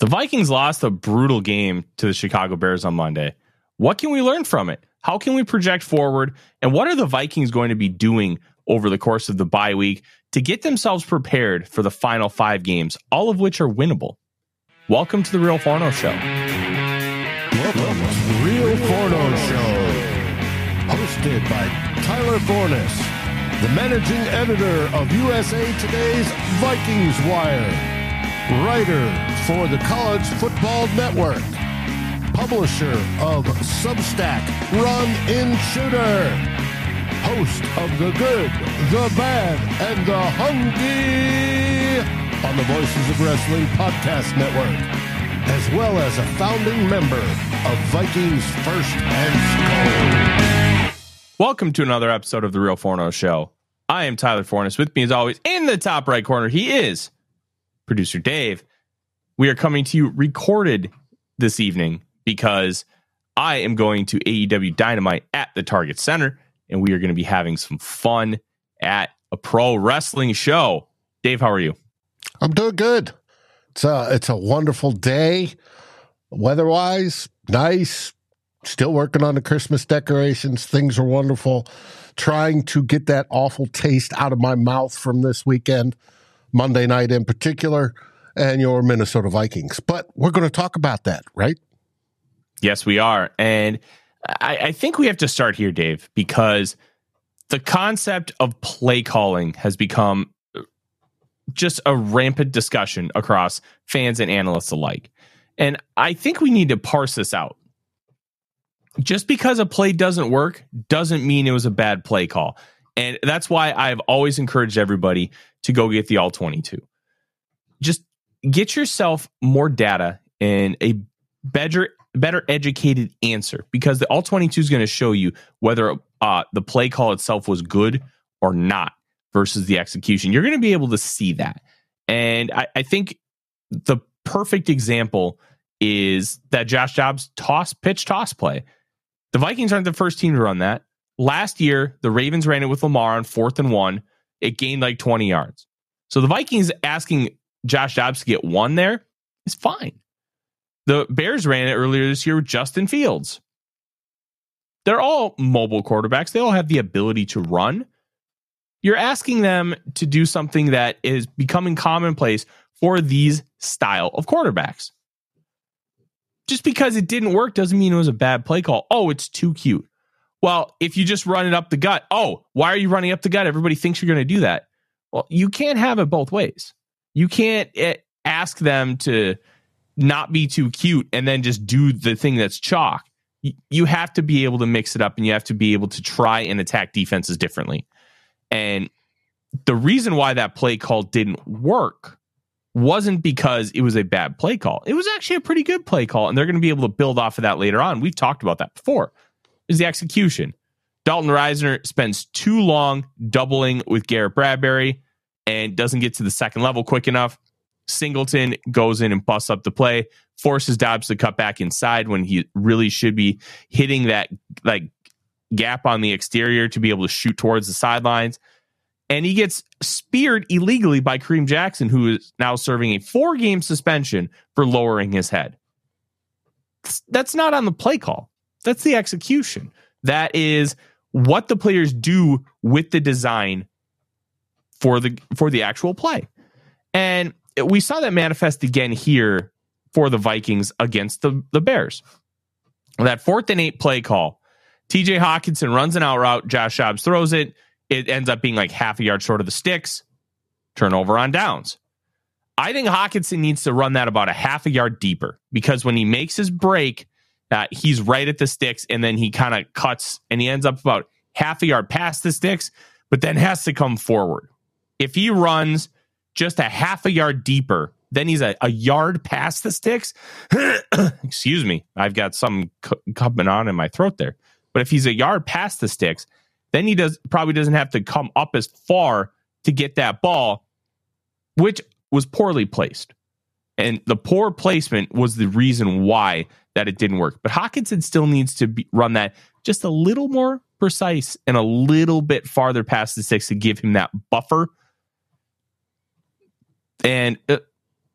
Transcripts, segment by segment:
The Vikings lost a brutal game to the Chicago Bears on Monday. What can we learn from it? How can we project forward? And what are the Vikings going to be doing over the course of the bye week to get themselves prepared for the final five games, all of which are winnable? Welcome to the Real Forno Show. Welcome to the Real Forno Show. Hosted by Tyler Forness, the managing editor of USA Today's Vikings Wire, writer for the College Football Network, publisher of Substack Run In Shooter, host of The Good, The Bad, and The Hungry on the Voices of Wrestling Podcast Network as well as a founding member of Vikings First and SKOL. Welcome to another episode of the Real Forno Show. I am Tyler Forness. With me, as always, in the top right corner, he is producer Dave. We are coming to you recorded this evening because I am going to AEW Dynamite at the Target Center, and we are going to be having some fun at a pro wrestling show. Dave, how are you? I'm doing good. It's a it's a wonderful day, weather-wise, nice. Still working on the Christmas decorations. Things are wonderful. Trying to get that awful taste out of my mouth from this weekend, Monday night in particular, and your Minnesota Vikings. But we're going to talk about that, right? Yes, we are. And I, I think we have to start here, Dave, because the concept of play calling has become uh, just a rampant discussion across fans and analysts alike. And I think we need to parse this out. Just because a play doesn't work doesn't mean it was a bad play call. And that's why I've always encouraged everybody to go get the all 22. Just get yourself more data and a better better educated answer because the all 22 is going to show you whether uh, the play call itself was good or not versus the execution. You're going to be able to see that. And I, I think the perfect example is that Josh Dobbs toss pitch toss play. The Vikings aren't the first team to run that. Last year, the Ravens ran it with Lamar on fourth and one. It gained like 20 yards. So the Vikings asking Josh to get one there is fine. The Bears ran it earlier this year with Justin Fields. They're all mobile quarterbacks. They all have the ability to run. You're asking them to do something that is becoming commonplace for these style of quarterbacks. Just because it didn't work doesn't mean it was a bad play call. Oh, it's too cute. Well, if you just run it up the gut, oh, why are you running up the gut? Everybody thinks you're going to do that. Well, you can't have it both ways. You can't eh, ask them to not be too cute and then just do the thing that's chalk. You, have to be able to mix it up and you have to be able to try and attack defenses differently. And the reason why that play call didn't work wasn't because it was a bad play call. It was actually a pretty good play call, and they're going to be able to build off of that later on. We've talked about that before. Is the execution. Dalton Risner spends too long doubling with Garrett Bradbury and doesn't get to the second level quick enough. Singleton goes in and busts up the play, forces Dobbs to cut back inside when he really should be hitting that like gap on the exterior to be able to shoot towards the sidelines. And he gets speared illegally by Kareem Jackson, who is now serving a four game suspension for lowering his head. That's not on the play call. That's the execution. That is what the players do with the design for the for the actual play. And we saw that manifest again here for the Vikings against the, the Bears. That fourth and eight play call, TJ Hockenson runs an out route, Josh Dobbs throws it. It ends up being like half a yard short of the sticks, turnover on downs. I think Hockenson needs to run that about a half a yard deeper because when he makes his break, uh, he's right at the sticks and then he kind of cuts and he ends up about half a yard past the sticks, but then has to come forward. If he runs just a half a yard deeper, then he's a, a yard past the sticks. Excuse me, I've got some coming on in my throat there. But if he's a yard past the sticks, then he does probably doesn't have to come up as far to get that ball, which was poorly placed. And the poor placement was the reason why that it didn't work. But Hockenson still needs to be, run that just a little more precise and a little bit farther past the six to give him that buffer. And it,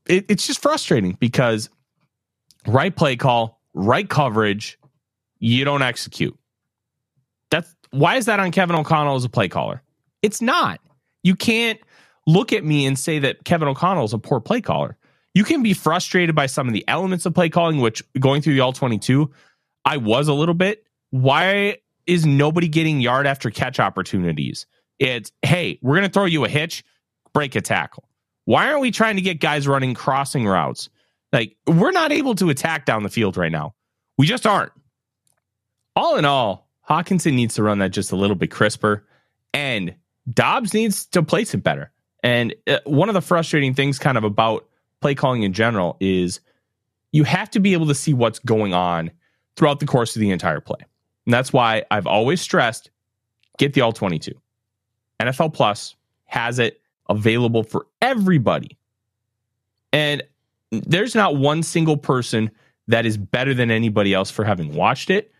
it, it's just frustrating because right play call, right coverage, you don't execute. That's why is that on Kevin O'Connell as a play caller? It's not. You can't look at me and say that Kevin O'Connell is a poor play caller. You can be frustrated by some of the elements of play calling, which going through the all 22, I was a little bit. Why is nobody getting yard after catch opportunities? It's, hey, we're going to throw you a hitch, break a tackle. Why aren't we trying to get guys running crossing routes? Like, we're not able to attack down the field right now. We just aren't. All in all, Hockenson needs to run that just a little bit crisper, and Dobbs needs to place it better. And uh, one of the frustrating things, kind of about play calling in general, is you have to be able to see what's going on throughout the course of the entire play. And that's why I've always stressed get the all 22. NFL Plus has it available for everybody. And there's not one single person that is better than anybody else for having watched it,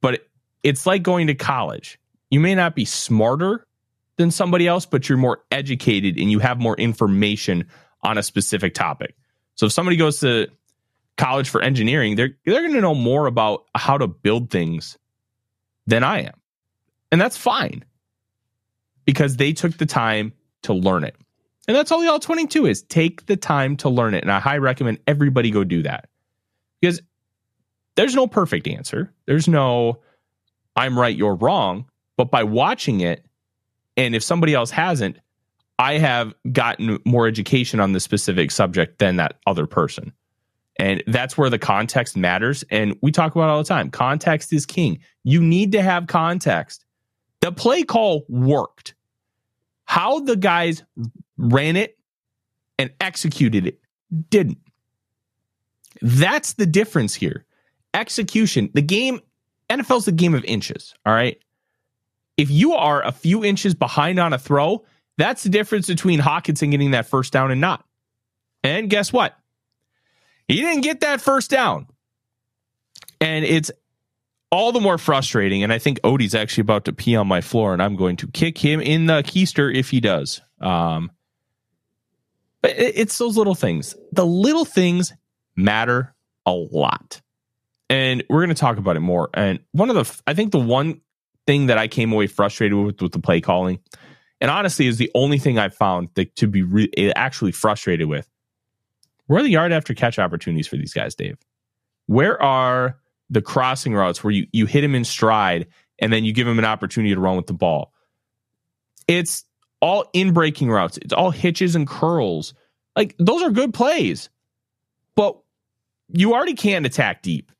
but it's like going to college. You may not be smarter than somebody else, but you're more educated and you have more information on a specific topic. So if somebody goes to college for engineering, they're they're going to know more about how to build things than I am. And that's fine. Because they took the time to learn it. And that's all the all 22 is. Take the time to learn it. And I highly recommend everybody go do that. Because there's no perfect answer. There's no I'm right, you're wrong. But by watching it, and if somebody else hasn't, I have gotten more education on the specific subject than that other person. And that's where the context matters. And we talk about all the time. Context is king. You need to have context. The play call worked. How the guys ran it and executed it didn't. That's the difference here. Execution. The game, NFL's the game of inches. All right if you are a few inches behind on a throw, that's the difference between Hockenson getting that first down and not. And guess what? He didn't get that first down. And it's all the more frustrating. And I think Odie's actually about to pee on my floor, and I'm going to kick him in the keister if he does. Um, but it's those little things. The little things matter a lot. And we're going to talk about it more. And one of the, I think the one thing that I came away frustrated with with the play calling, and honestly, is the only thing I found that to be re- eh, actually frustrated with. Where are the yard after catch opportunities for these guys, Dave? Where are the crossing routes where you you hit him in stride and then you give him an opportunity to run with the ball? It's all in breaking routes. It's all hitches and curls. Like those are good plays, but you already can't attack deep.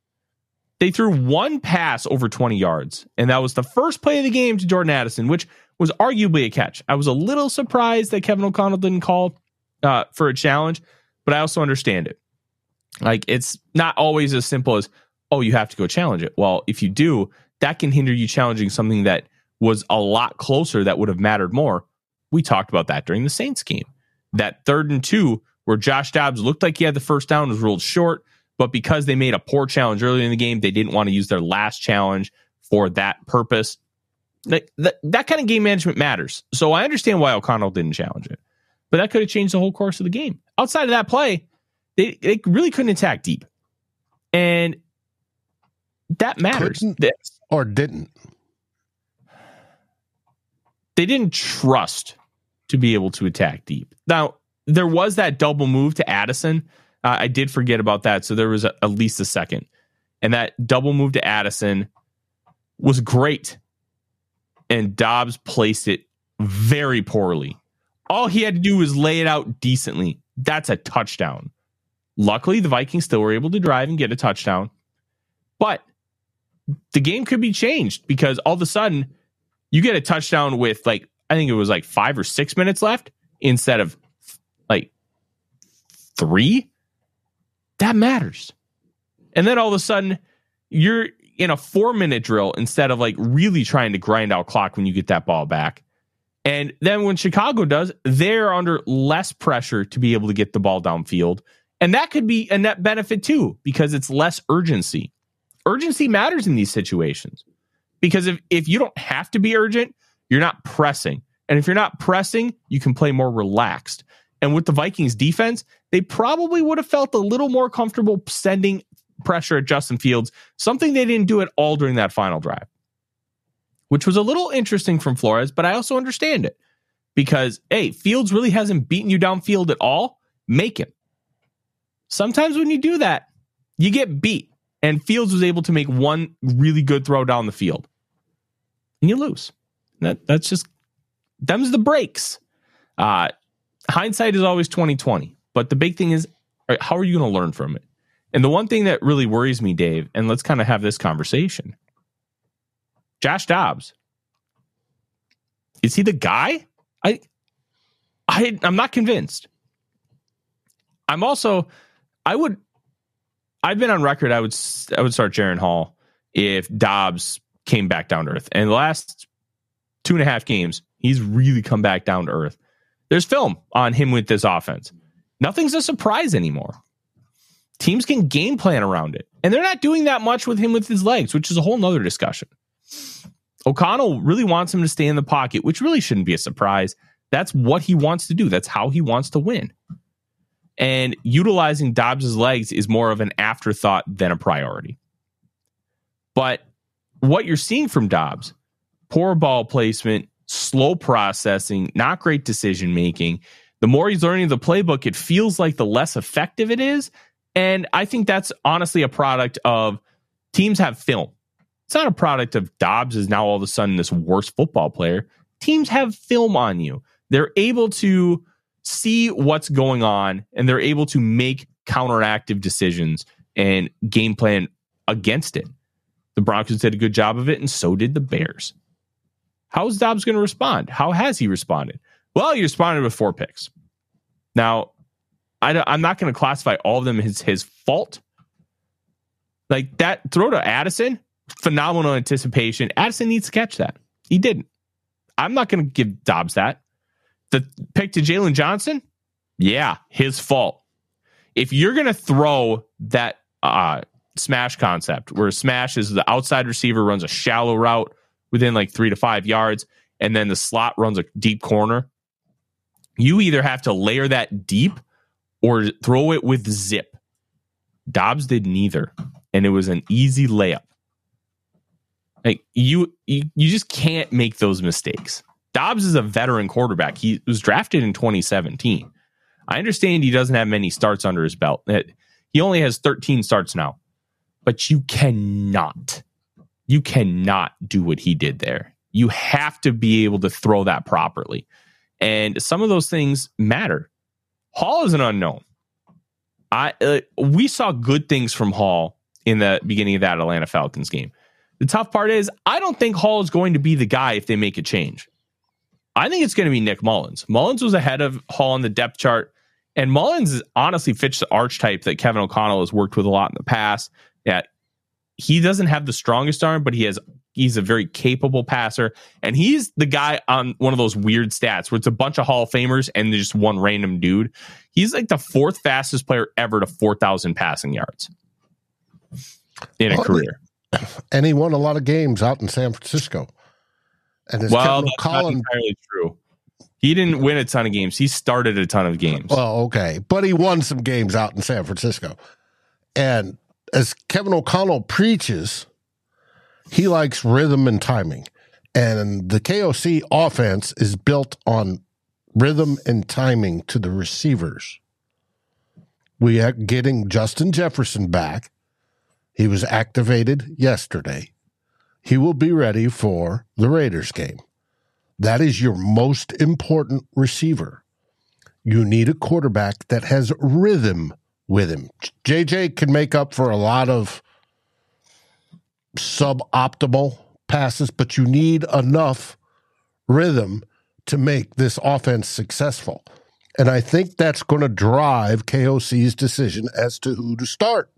They threw one pass over 20 yards, and that was the first play of the game to Jordan Addison, which was arguably a catch. I was a little surprised that Kevin O'Connell didn't call uh, for a challenge, but I also understand it. Like, it's not always as simple as, oh, you have to go challenge it. Well, if you do, that can hinder you challenging something that was a lot closer that would have mattered more. We talked about that during the Saints game. That third and two, where Josh Dobbs looked like he had the first down, was ruled short. But because they made a poor challenge early in the game, they didn't want to use their last challenge for that purpose. That, that, that kind of game management matters. So I understand why O'Connell didn't challenge it, but that could have changed the whole course of the game. Outside of that play, they, they really couldn't attack deep. And that matters. or didn't. They didn't trust to be able to attack deep. Now, there was that double move to Addison. Uh, I did forget about that. So there was a, at least a second. And that double move to Addison was great. And Dobbs placed it very poorly. All he had to do was lay it out decently. That's a touchdown. Luckily, the Vikings still were able to drive and get a touchdown. But the game could be changed because all of a sudden you get a touchdown with like, I think it was like five or six minutes left instead of like three. That matters. And then all of a sudden you're in a four minute drill instead of like really trying to grind out clock when you get that ball back. And then when Chicago does, they're under less pressure to be able to get the ball downfield. And that could be a net benefit too, because it's less urgency. Urgency matters in these situations. Because if, if you don't have to be urgent, you're not pressing. And if you're not pressing, you can play more relaxed. And with the Vikings defense, they probably would have felt a little more comfortable sending pressure at Justin Fields, something they didn't do at all during that final drive, which was a little interesting from Flores, but I also understand it because, hey, Fields really hasn't beaten you downfield at all. Make him. Sometimes when you do that, you get beat. And Fields was able to make one really good throw down the field. And you lose. That that's just them's the breaks. Uh hindsight is always 2020. But the big thing is how are you going to learn from it? And the one thing that really worries me, Dave, and let's kind of have this conversation. Josh Dobbs. Is he the guy? I I I'm not convinced. I'm also I would I've been on record I would I would start Jaren Hall if Dobbs came back down to earth. And the last two and a half games, he's really come back down to earth. There's film on him with this offense. Nothing's a surprise anymore teams can game plan around it. And they're not doing that much with him with his legs, which is a whole nother discussion. O'Connell really wants him to stay in the pocket, which really shouldn't be a surprise. That's what he wants to do. That's how he wants to win. And utilizing Dobbs's legs is more of an afterthought than a priority. But what you're seeing from Dobbs, poor ball placement, slow processing, not great decision making. The more he's learning the playbook, it feels like the less effective it is. And I think that's honestly a product of teams have film. It's not a product of Dobbs is now all of a sudden this worst football player. Teams have film on you. They're able to see what's going on and they're able to make counteractive decisions and game plan against it. The Broncos did a good job of it, and so did the Bears. How is Dobbs going to respond? How has he responded? Well, he responded with four picks. Now, I, am not going to classify all of them as his fault. Like that throw to Addison, phenomenal anticipation. Addison needs to catch that. He didn't. I'm not going to give Dobbs that. The pick to Jaylon Johnson, yeah, his fault. If you're going to throw that uh, smash concept, where smash is the outside receiver runs a shallow route within like three to five yards, and then the slot runs a deep corner, you either have to layer that deep or throw it with zip. Dobbs did neither, and it was an easy layup. Like you, you, you just can't make those mistakes. Dobbs is a veteran quarterback. He was drafted in 2017. I understand he doesn't have many starts under his belt. He only has 13 starts now. But you cannot, you cannot do what he did there. You have to be able to throw that properly. And some of those things matter. Hall is an unknown. I uh, we saw good things from Hall in the beginning of that Atlanta Falcons game. The tough part is I don't think Hall is going to be the guy if they make a change. I think it's going to be Nick Mullens. Mullens was ahead of Hall on the depth chart, and Mullens is honestly fits the archetype that Kevin O'Connell has worked with a lot in the past. Yeah, he doesn't have the strongest arm, but he has He's a very capable passer, and he's the guy on one of those weird stats where it's a bunch of Hall of Famers and just one random dude. He's like the fourth fastest player ever to 4,000 passing yards in a well, career. And he won a lot of games out in San Francisco. And well, that's Colin, not entirely true. He didn't win a ton of games. He started a ton of games. Well, okay, but he won some games out in San Francisco. And as Kevin O'Connell preaches, he likes rhythm and timing. And the KOC offense is built on rhythm and timing to the receivers. We are getting Justin Jefferson back. He was activated yesterday. He will be ready for the Raiders game. That is your most important receiver. You need a quarterback that has rhythm with him. JJ can make up for a lot of suboptimal passes, but you need enough rhythm to make this offense successful. And I think that's going to drive KOC's decision as to who to start,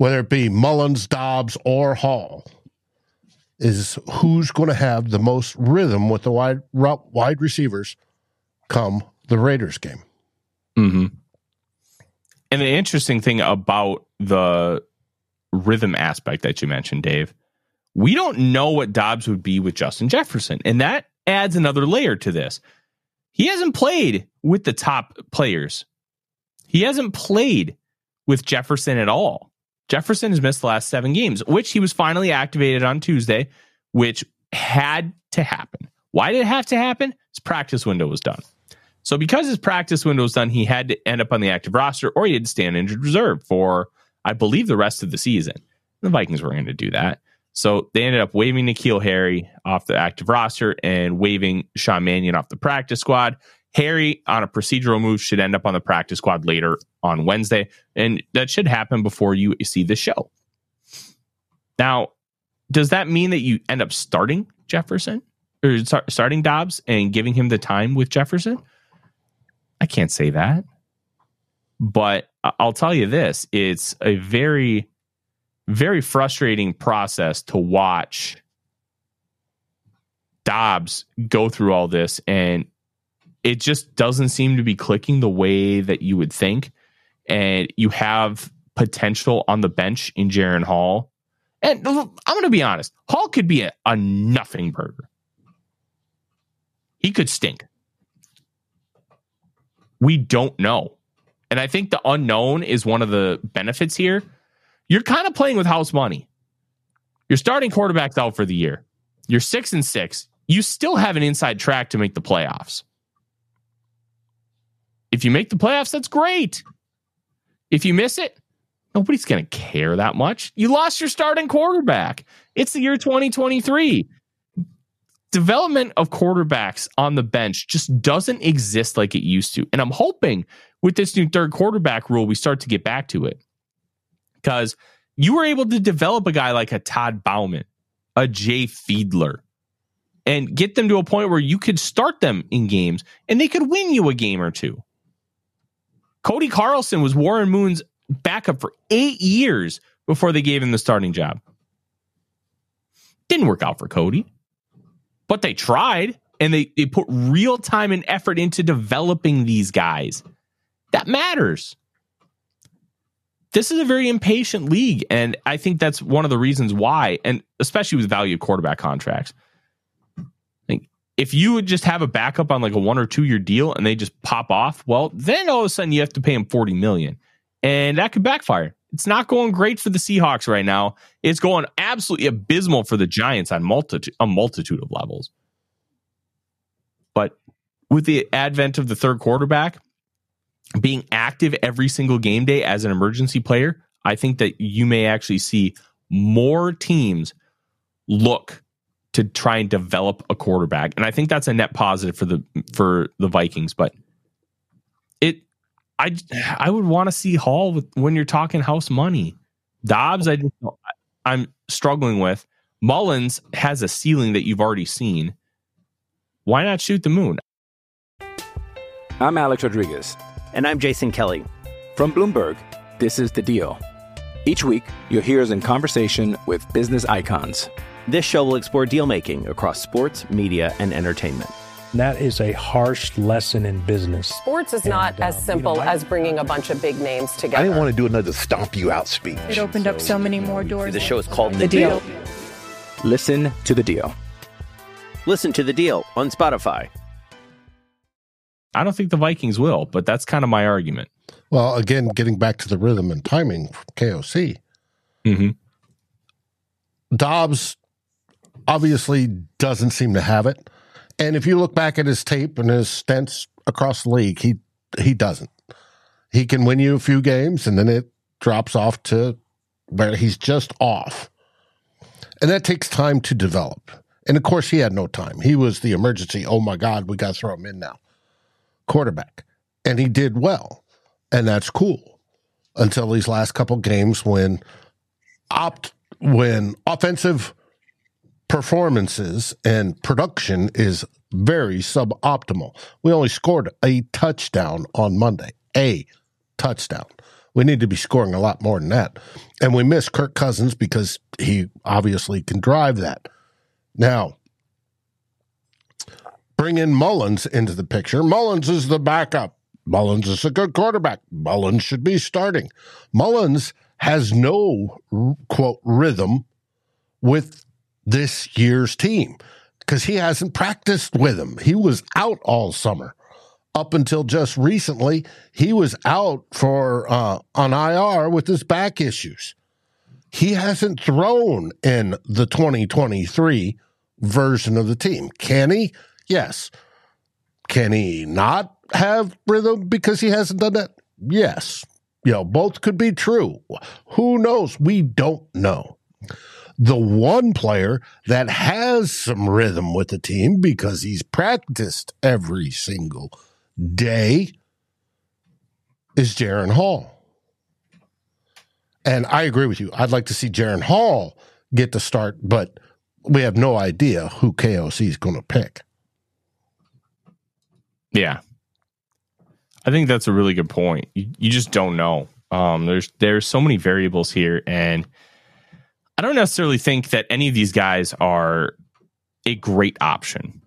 whether it be Mullens, Dobbs, or Hall. Is who's going to have the most rhythm with the wide wide receivers come the Raiders game. Mm-hmm. And the interesting thing about the rhythm aspect that you mentioned, Dave, we don't know what Dobbs would be with Justin Jefferson. And that adds another layer to this. He hasn't played with the top players. He hasn't played with Jefferson at all. Jefferson has missed the last seven games, which he was finally activated on Tuesday, which had to happen. Why did it have to happen? His practice window was done. So because his practice window was done, he had to end up on the active roster or he had to stay on injured reserve for, I believe, the rest of the season. The Vikings were going to do that. So they ended up waiving N'Keal Harry off the active roster and waiving Sean Mannion off the practice squad. Harry, on a procedural move, should end up on the practice squad later on Wednesday. And that should happen before you see the show. Now, does that mean that you end up starting Jefferson or starting Dobbs and giving him the time with Jefferson? I can't say that. But I'll tell you this it's a very very frustrating process to watch Dobbs go through all this and it just doesn't seem to be clicking the way that you would think. And you have potential on the bench in Jaren Hall. And I'm going to be honest, Hall could be a, a nothing burger. He could stink. We don't know. And I think the unknown is one of the benefits here you're kind of playing with house money. You're starting quarterbacks out for the year. You're six and six. You still have an inside track to make the playoffs. If you make the playoffs, that's great. If you miss it, nobody's going to care that much. You lost your starting quarterback. It's the year 2023. Development of quarterbacks on the bench just doesn't exist like it used to. And I'm hoping with this new third quarterback rule, we start to get back to it because you were able to develop a guy like a Todd Bouman, a Jay Fiedler, and get them to a point where you could start them in games and they could win you a game or two. Cody Carlson was Warren Moon's backup for eight years before they gave him the starting job. Didn't work out for Cody, but they tried and they, they put real time and effort into developing these guys. That matters this is a very impatient league. And I think that's one of the reasons why, and especially with value quarterback contracts. If you would just have a backup on like a one or two year deal and they just pop off, well, then all of a sudden you have to pay them 40 million. And that could backfire. It's not going great for the Seahawks right now. It's going absolutely abysmal for the Giants on multitude a multitude of levels. But with the advent of the third quarterback, being active every single game day as an emergency player, I think that you may actually see more teams look to try and develop a quarterback. And I think that's a net positive for the for the Vikings, but it I I would want to see Hall with when you're talking house money. Dobbs I just I'm struggling with. Mullens has a ceiling that you've already seen. Why not shoot the moon? I'm Alex Rodriguez. And I'm Jason Kelly. From Bloomberg, this is The Deal. Each week, you'll hear us in conversation with business icons. This show will explore deal making across sports, media, and entertainment. That is a harsh lesson in business. Sports is and, not uh, as simple you know, as bringing a bunch of big names together. I didn't want to do another stomp you out speech. It opened so, up so many more doors. The show is called The, the deal. deal. Listen to the deal. Listen to the deal on Spotify. I don't think the Vikings will, but that's kind of my argument. Well, again, getting back to the rhythm and timing from KOC. Mm-hmm. Dobbs obviously doesn't seem to have it. And if you look back at his tape and his stints across the league, he he doesn't. He can win you a few games and then it drops off to where he's just off. And that takes time to develop. And of course, he had no time. He was the emergency, oh my God, we got to throw him in now, quarterback. And he did well. And that's cool until these last couple games when opt when offensive performances and production is very suboptimal. We only scored a touchdown on Monday. A touchdown. We need to be scoring a lot more than that. And we miss Kirk Cousins because he obviously can drive that. Now, bring in Mullens into the picture. Mullens is the backup. Mullens is a good quarterback. Mullens should be starting. Mullens has no quote rhythm with this year's team because he hasn't practiced with them. He was out all summer. Up until just recently, he was out for uh, on IR with his back issues. He hasn't thrown in the 2023 version of the team. Can he? Yes. Can he not have rhythm because he hasn't done that? Yes. You know, both could be true. Who knows? We don't know. The one player that has some rhythm with the team because he's practiced every single day is Jaren Hall. And I agree with you. I'd like to see Jaren Hall get the start, but we have no idea who KOC is going to pick. Yeah. I think that's a really good point. You, you just don't know. Um, there's there's so many variables here, and I don't necessarily think that any of these guys are a great option.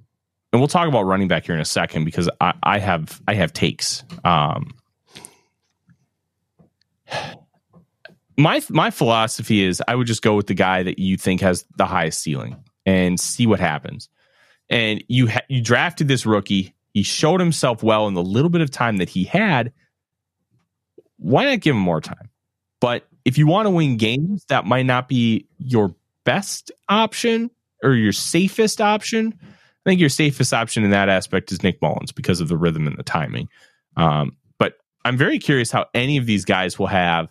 And we'll talk about running back here in a second because I, I have I have takes. Um, my my philosophy is I would just go with the guy that you think has the highest ceiling and see what happens. And you ha- you drafted this rookie. He showed himself well in the little bit of time that he had. Why not give him more time? But if you want to win games, that might not be your best option or your safest option. I think your safest option in that aspect is Nick Mullens because of the rhythm and the timing. Um, but I'm very curious how any of these guys will have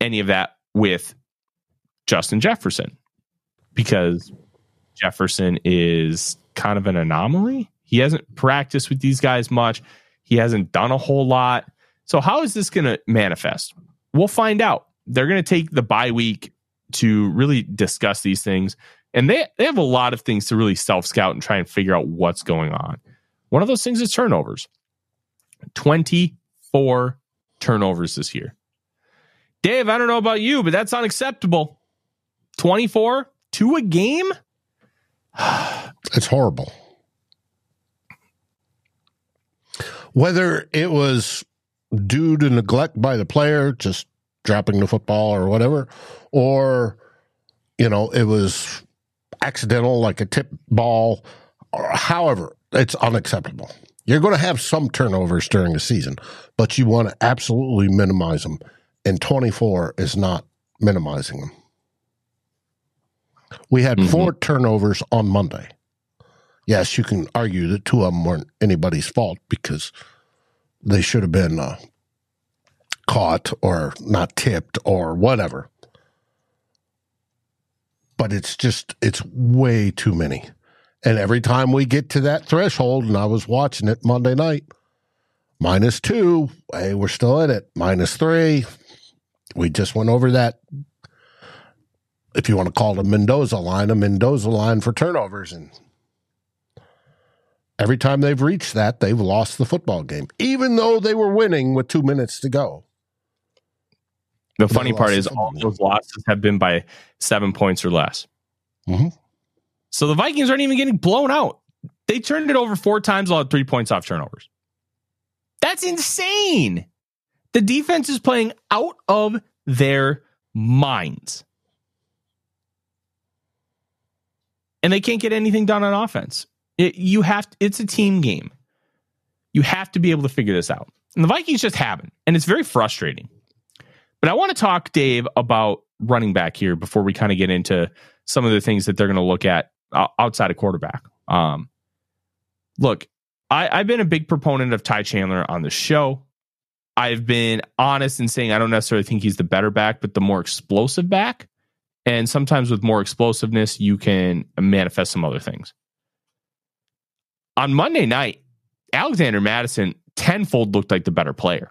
any of that with Justin Jefferson because Jefferson is kind of an anomaly. He hasn't practiced with these guys much. He hasn't done a whole lot. So how is this going to manifest? We'll find out. They're going to take the bye week to really discuss these things. And they, they have a lot of things to really self scout and try and figure out what's going on. One of those things is turnovers 24 turnovers this year. Dave, I don't know about you, but that's unacceptable. 24, to a game? it's horrible. Whether it was due to neglect by the player, just dropping the football or whatever, or, you know, it was accidental, like a tip ball, however, it's unacceptable. You're going to have some turnovers during the season, but you want to absolutely minimize them and 24 is not minimizing them. We had mm-hmm. four turnovers on Monday. Yes, you can argue that two of them weren't anybody's fault because they should have been uh, caught or not tipped or whatever. But it's just, it's way too many. And every time we get to that threshold, and I was watching it Monday night, minus two, hey, we're still in it. Minus three, we just went over that. If you want to call it a Mendoza line, a Mendoza line for turnovers. And every time they've reached that, they've lost the football game, even though they were winning with two minutes to go. The funny part is all those losses have been by seven points or less. Mm-hmm. So the Vikings aren't even getting blown out. They turned it over four times, all had three points off turnovers. That's insane. The defense is playing out of their minds. And they can't get anything done on offense. It, you have to, it's a team game. You have to be able to figure this out. And the Vikings just haven't. And it's very frustrating. But I want to talk, Dave, about running back here before we kind of get into some of the things that they're going to look at outside of quarterback. Um, look, I, I've been a big proponent of Ty Chandler on the show. I've been honest in saying I don't necessarily think he's the better back, but the more explosive back. And sometimes with more explosiveness, you can manifest some other things. On Monday night, Alexander Mattison tenfold looked like the better player.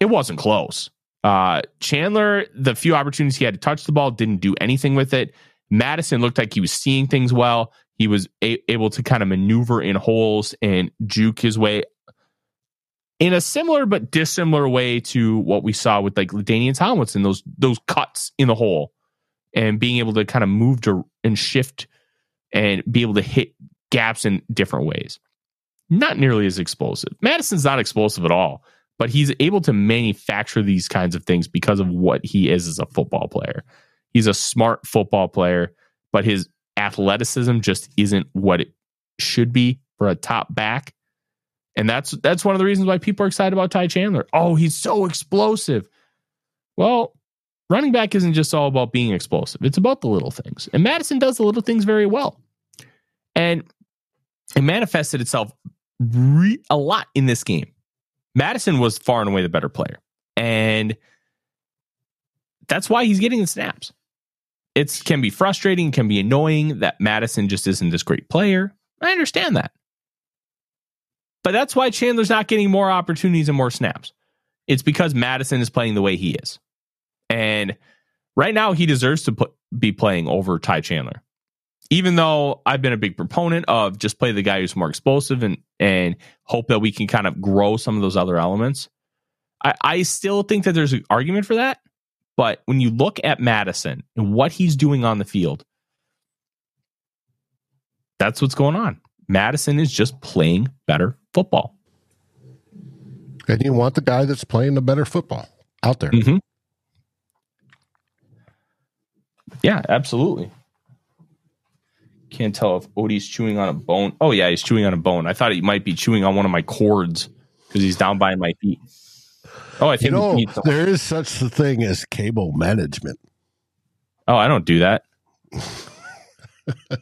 It wasn't close. Uh, Chandler, the few opportunities he had to touch the ball, didn't do anything with it. Mattison looked like he was seeing things well. He was a- able to kind of maneuver in holes and juke his way in a similar but dissimilar way to what we saw with like LaDainian Tomlinson, those those cuts in the hole and being able to kind of move to and shift and be able to hit gaps in different ways. Not nearly as explosive. Mattison's not explosive at all, but he's able to manufacture these kinds of things because of what he is as a football player. He's a smart football player, but his athleticism just isn't what it should be for a top back. And that's that's one of the reasons why people are excited about Ty Chandler. Oh, he's so explosive. Well, running back isn't just all about being explosive. It's about the little things. And Mattison does the little things very well. And it manifested itself re- a lot in this game. Mattison was far and away the better player. And that's why he's getting the snaps. It can be frustrating, can be annoying that Mattison just isn't this great player. I understand that. But that's why Chandler's not getting more opportunities and more snaps. It's because Mattison is playing the way he is. And right now, he deserves to put, be playing over Ty Chandler. Even though I've been a big proponent of just play the guy who's more explosive and and hope that we can kind of grow some of those other elements, I, I still think that there's an argument for that. But when you look at Mattison and what he's doing on the field, that's what's going on. Mattison is just playing better football. And you want the guy that's playing the better football out there. Mm-hmm. Yeah, absolutely. Can't tell if Odie's chewing on a bone. Oh yeah, he's chewing on a bone. I thought he might be chewing on one of my cords because he's down by my feet. Oh, I think you know there is such a thing as cable management. Oh, I don't do that.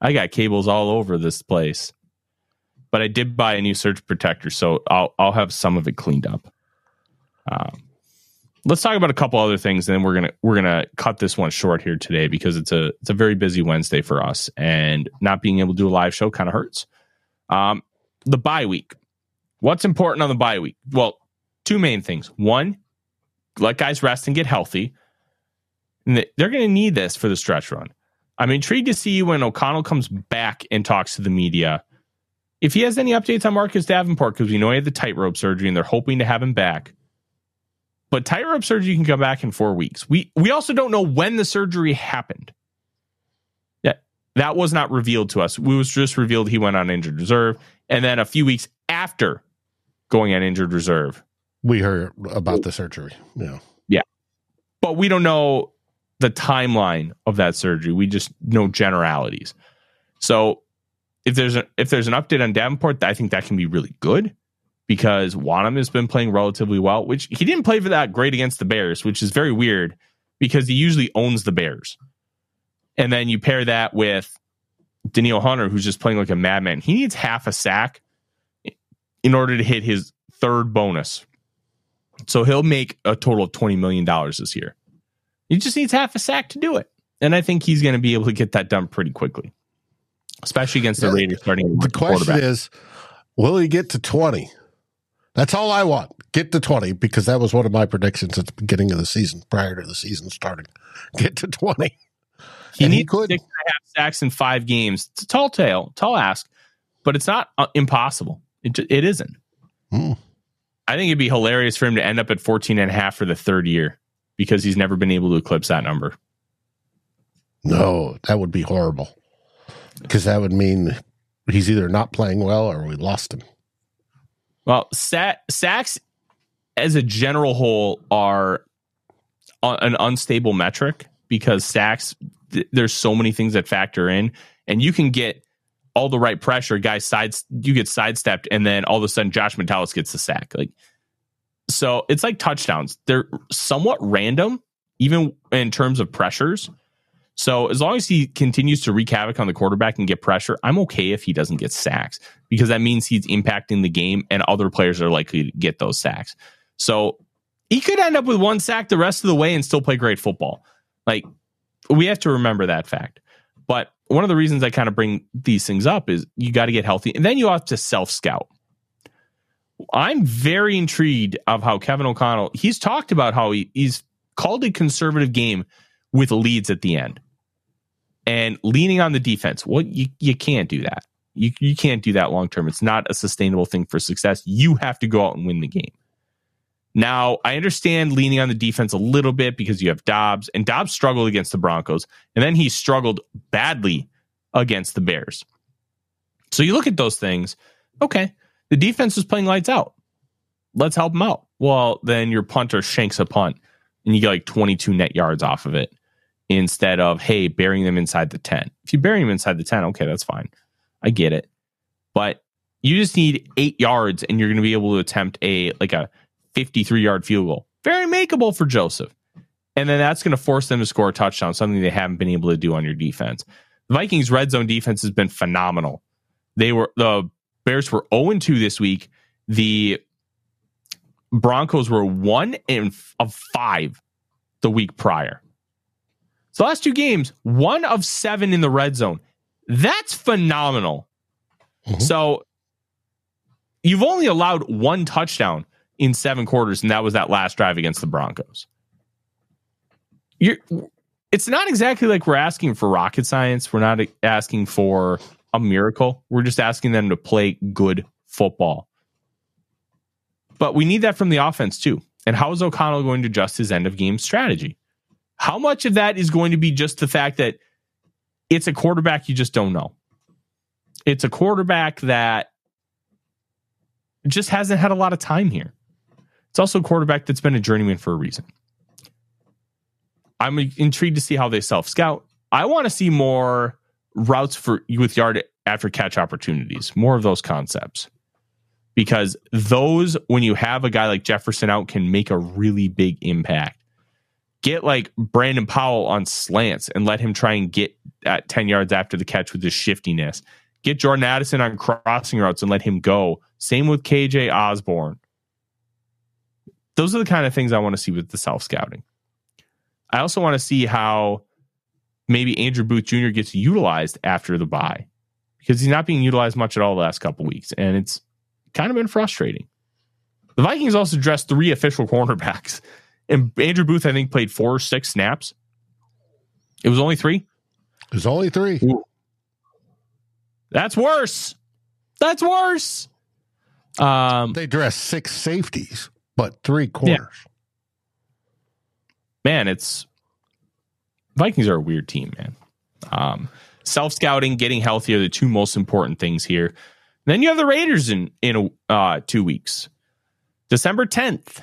I got cables all over this place, but I did buy a new surge protector, so I'll I'll have some of it cleaned up. Um, let's talk about a couple other things, and then we're gonna we're gonna cut this one short here today because it's a it's a very busy Wednesday for us, and not being able to do a live show kind of hurts. Um, the bye week. What's important on the bye week? Well, two main things. One, let guys rest and get healthy. And they're going to need this for the stretch run. I'm intrigued to see when O'Connell comes back and talks to the media. If he has any updates on Marcus Davenport, because we know he had the tightrope surgery and they're hoping to have him back. But tightrope surgery can come back in four weeks. We we also don't know when the surgery happened. Yeah, that was not revealed to us. It was just revealed he went on injured reserve, and then a few weeks after going on injured reserve, we heard about the surgery. Yeah, yeah, but we don't know the timeline of that surgery. We just know generalities. So if there's a, if there's an update on Davenport, I think that can be really good because Wonnum has been playing relatively well, which he didn't play for that great against the Bears, which is very weird because he usually owns the Bears. And then you pair that with Danielle Hunter, who's just playing like a madman. He needs half a sack in order to hit his third bonus. So he'll make a total of $20 million this year. He just needs half a sack to do it. And I think he's going to be able to get that done pretty quickly, especially against the Raiders starting. The question is, will he get to 20? That's all I want. Get to 20 because that was one of my predictions at the beginning of the season, prior to the season starting. Get to 20. He and needs he could. six and a half sacks in five games. It's a tall tale, tall ask, but it's not uh, impossible. It, it isn't. Hmm. I think it'd be hilarious for him to end up at 14 and a half for the third year because he's never been able to eclipse that number. No, that would be horrible because that would mean he's either not playing well or we lost him. Well, sacks as a general whole are an unstable metric because sacks th- there's so many things that factor in and you can get all the right pressure guys sides you get sidestepped and then all of a sudden Josh Metellus gets the sack like so it's like touchdowns. They're somewhat random even in terms of pressures So as long as he continues to wreak havoc on the quarterback and get pressure, I'm okay if he doesn't get sacks because that means he's impacting the game and other players are likely to get those sacks. So he could end up with one sack the rest of the way and still play great football. Like we have to remember that fact. But one of the reasons I kind of bring these things up is you got to get healthy and then you have to self scout. I'm very intrigued of how Kevin O'Connell, he's talked about how he, he's called a conservative game with leads at the end and leaning on the defense. Well, you, you can't do that. You, you can't do that long term. It's not a sustainable thing for success. You have to go out and win the game. Now, I understand leaning on the defense a little bit because you have Dobbs, and Dobbs struggled against the Broncos, and then he struggled badly against the Bears. So you look at those things, okay, the defense is playing lights out. Let's help them out. Well, then your punter shanks a punt and you get like 22 net yards off of it instead of, hey, burying them inside the 10. If you bury them inside the 10, okay, that's fine. I get it. But you just need eight yards and you're going to be able to attempt a like a 53 yard field goal. Very makeable for Joseph. And then that's going to force them to score a touchdown, something they haven't been able to do on your defense. The Vikings red zone defense has been phenomenal. They were the Bears were 0 2 this week. The Broncos were one in of five the week prior. So last two games, one of seven in the red zone. That's phenomenal. Mm-hmm. So you've only allowed one touchdown in seven quarters, and that was that last drive against the Broncos. You're it's not exactly like we're asking for rocket science. We're not asking for a miracle. We're just asking them to play good football. But we need that from the offense too. And how is O'Connell going to adjust his end of game strategy? How much of that is going to be just the fact that it's a quarterback you just don't know? It's a quarterback that just hasn't had a lot of time here. It's also a quarterback that's been a journeyman for a reason. I'm intrigued to see how they self scout. I want to see more routes for with yard after catch opportunities, more of those concepts. Because those, when you have a guy like Jefferson out, can make a really big impact. Get like Brandon Powell on slants and let him try and get at 10 yards after the catch with his shiftiness. Get Jordan Addison on crossing routes and let him go. Same with KJ Osborne. Those are the kind of things I want to see with the self scouting. I also want to see how maybe Andrew Booth Jr. gets utilized after the bye because he's not being utilized much at all the last couple weeks, and it's kind of been frustrating. The Vikings also dressed three official cornerbacks, and Andrew Booth I think played four or six snaps. It was only three. It was only three. Ooh. That's worse. That's worse. Um, they dressed six safeties, but three corners. Yeah man, it's Vikings are a weird team, man. Um, Self scouting, getting healthy are the two most important things here. And then you have the Raiders in in uh, two weeks, December tenth.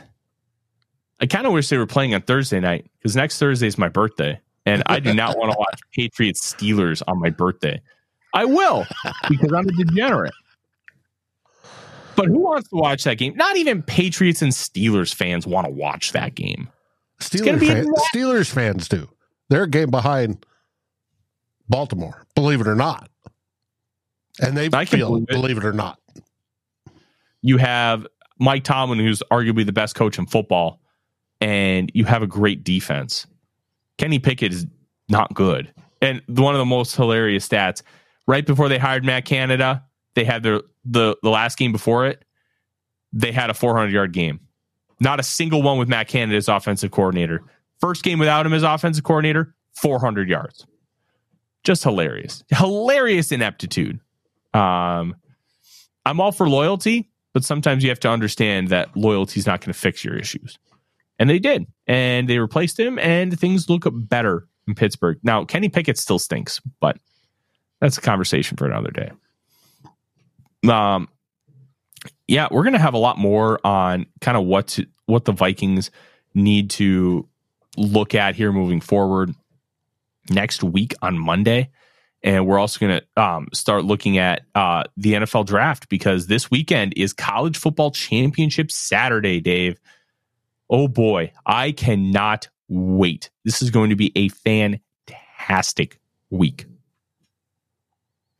I kind of wish they were playing on Thursday night because next Thursday is my birthday, and I do not want to watch Patriots Steelers on my birthday. I will because I'm a degenerate. But who wants to watch that game? Not even Patriots and Steelers fans want to watch that game. Steelers, fan, Steelers fans do. They're a game behind Baltimore, believe it or not. And they I feel believe it. believe it or not. You have Mike Tomlin, who's arguably the best coach in football, and you have a great defense. Kenny Pickett is not good. And one of the most hilarious stats, right before they hired Matt Canada, they had their the the last game before it, they had a 400 yard game. Not a single one with Matt Canada as offensive coordinator. First game without him as offensive coordinator, 400 yards. Just hilarious. Hilarious ineptitude. Um, I'm all for loyalty, but sometimes you have to understand that loyalty is not going to fix your issues. And they did. And they replaced him, and things look better in Pittsburgh. Now, Kenny Pickett still stinks, but that's a conversation for another day. Um, yeah, we're going to have a lot more on kind of what to, what the Vikings need to look at here moving forward next week on Monday. And we're also going to um, start looking at uh, the NFL draft because this weekend is college football championship Saturday, Dave. Oh boy, I cannot wait. This is going to be a fantastic week.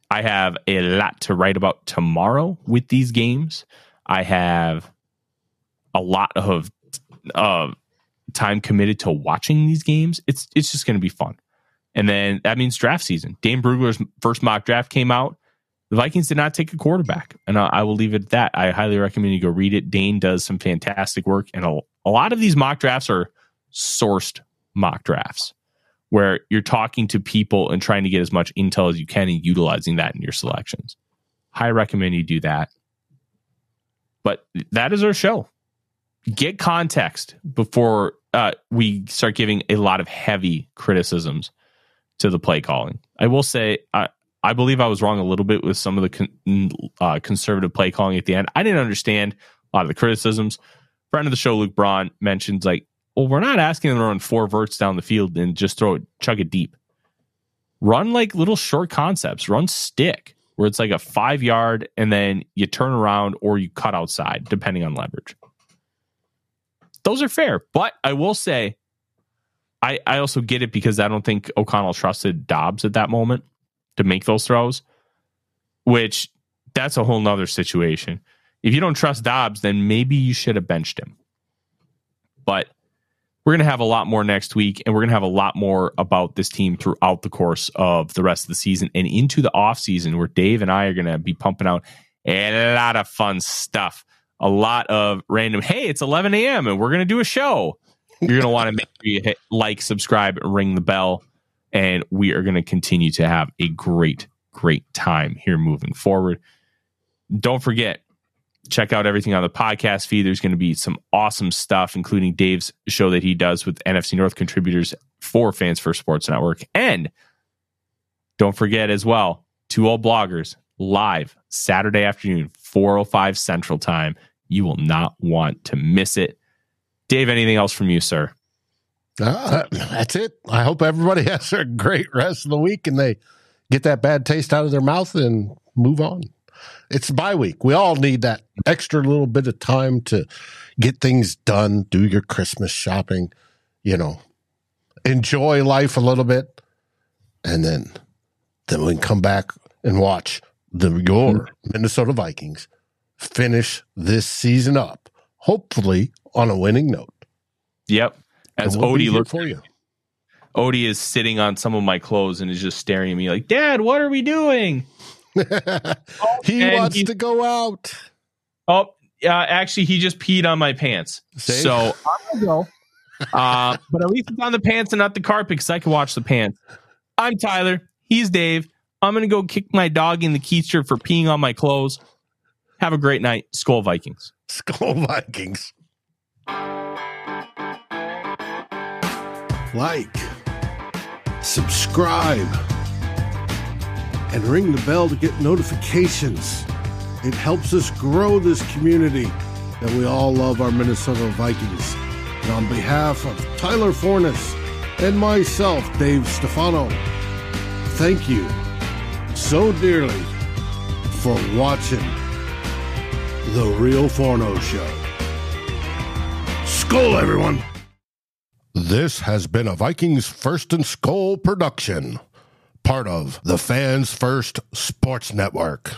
I have a lot to write about tomorrow with these games. I have a lot of uh, time committed to watching these games. It's it's just going to be fun. And then that means draft season. Dane Brugler's first mock draft came out. The Vikings did not take a quarterback, and I, I will leave it at that. I highly recommend you go read it. Dane does some fantastic work, and a, a lot of these mock drafts are sourced mock drafts where you're talking to people and trying to get as much intel as you can and utilizing that in your selections. I recommend you do that. But that is our show. Get context before uh, we start giving a lot of heavy criticisms to the play calling. I will say, I, I believe I was wrong a little bit with some of the con, uh, conservative play calling at the end. I didn't understand a lot of the criticisms. Friend of the show, Luke Braun, mentions like well, we're not asking them to run four verts down the field and just throw it, chug it deep. Run like little short concepts. Run stick, where it's like a five yard and then you turn around or you cut outside, depending on leverage. Those are fair. But I will say, I, I also get it because I don't think O'Connell trusted Dobbs at that moment to make those throws, which that's a whole nother situation. If you don't trust Dobbs, then maybe you should have benched him. But we're going to have a lot more next week, and we're going to have a lot more about this team throughout the course of the rest of the season and into the off season, where Dave and I are going to be pumping out a lot of fun stuff. A lot of random, hey, it's 11 a.m. and we're going to do a show. You're going to want to make sure you hit like, subscribe, ring the bell, and we are going to continue to have a great, great time here moving forward. Don't forget, check out everything on the podcast feed. There's going to be some awesome stuff, including Dave's show that he does with NFC North contributors for Fans First Sports Network. And don't forget as well, two old bloggers live Saturday afternoon, 405 Central Time. You will not want to miss it. Dave, anything else from you, sir? Uh, that's it. I hope everybody has a great rest of the week and they get that bad taste out of their mouth and move on it's bye week. We all need that extra little bit of time to get things done, do your Christmas shopping, you know, enjoy life a little bit. And then then we can come back and watch the your Minnesota Vikings finish this season up, hopefully on a winning note. Yep. As we'll Odie looks for you. Odie is sitting on some of my clothes and is just staring at me like, Dad, what are we doing? he and wants to go out. Oh, uh, actually, he just peed on my pants. So I'm gonna go. Uh, but at least it's on the pants and not the carpet because I can watch the pants. I'm Tyler. He's Dave. I'm gonna go kick my dog in the keister for peeing on my clothes. Have a great night. SKOL Vikings. SKOL Vikings. Like, subscribe and ring the bell to get notifications. It helps us grow this community that we all love our Minnesota Vikings. And on behalf of Tyler Forness and myself, Dave Stefano, thank you so dearly for watching The Real Forno Show. SKOL, everyone! This has been a Vikings First and SKOL production part of the Fans First Sports Network.